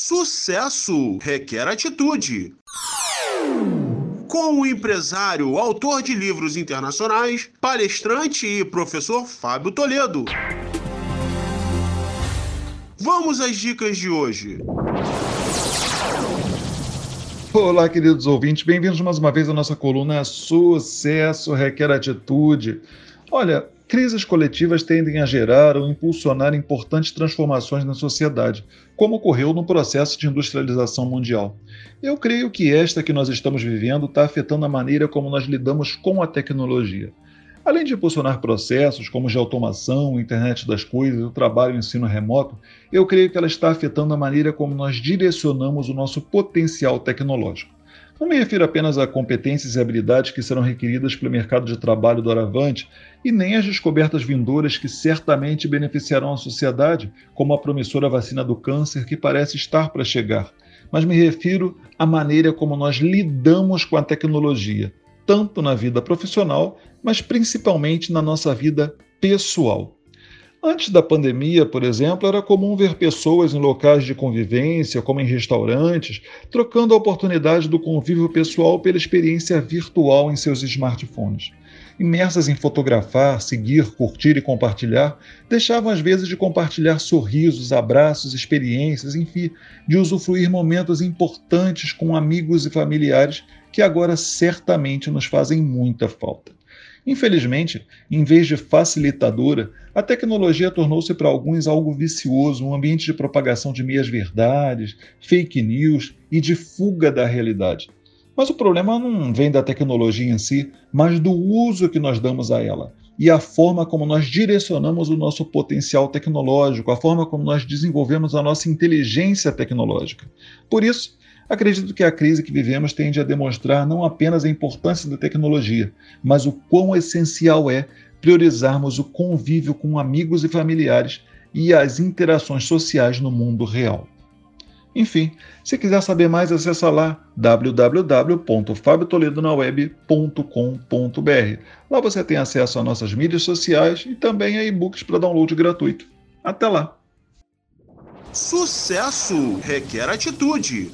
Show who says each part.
Speaker 1: Sucesso requer atitude. Com o empresário, autor de livros internacionais, palestrante e professor Fábio Toledo. Vamos às dicas de hoje.
Speaker 2: Olá, queridos ouvintes, bem-vindos mais uma vez à nossa coluna Sucesso Requer Atitude. Olha, Crises coletivas tendem a gerar ou impulsionar importantes transformações na sociedade, como ocorreu no processo de industrialização mundial. Eu creio que esta que nós estamos vivendo está afetando a maneira como nós lidamos com a tecnologia. Além de impulsionar processos como de automação, internet das coisas, o trabalho e o ensino remoto, eu creio que ela está afetando a maneira como nós direcionamos o nosso potencial tecnológico. Não me refiro apenas a competências e habilidades que serão requeridas pelo mercado de trabalho do Aravante e nem às descobertas vindouras que certamente beneficiarão a sociedade, como a promissora vacina do câncer que parece estar para chegar, mas me refiro à maneira como nós lidamos com a tecnologia, tanto na vida profissional, mas principalmente na nossa vida pessoal. Antes da pandemia, por exemplo, era comum ver pessoas em locais de convivência, como em restaurantes, trocando a oportunidade do convívio pessoal pela experiência virtual em seus smartphones. Imersas em fotografar, seguir, curtir e compartilhar, deixavam às vezes de compartilhar sorrisos, abraços, experiências, enfim, de usufruir momentos importantes com amigos e familiares que agora certamente nos fazem muita falta. Infelizmente, em vez de facilitadora, a tecnologia tornou-se para alguns algo vicioso, um ambiente de propagação de meias-verdades, fake news e de fuga da realidade. Mas o problema não vem da tecnologia em si, mas do uso que nós damos a ela e a forma como nós direcionamos o nosso potencial tecnológico, a forma como nós desenvolvemos a nossa inteligência tecnológica. Por isso, Acredito que a crise que vivemos tende a demonstrar não apenas a importância da tecnologia, mas o quão essencial é priorizarmos o convívio com amigos e familiares e as interações sociais no mundo real. Enfim, se quiser saber mais, acessa lá www.fabiotoledonaweb.com.br. Lá você tem acesso a nossas mídias sociais e também a e-books para download gratuito. Até lá!
Speaker 1: Sucesso requer atitude.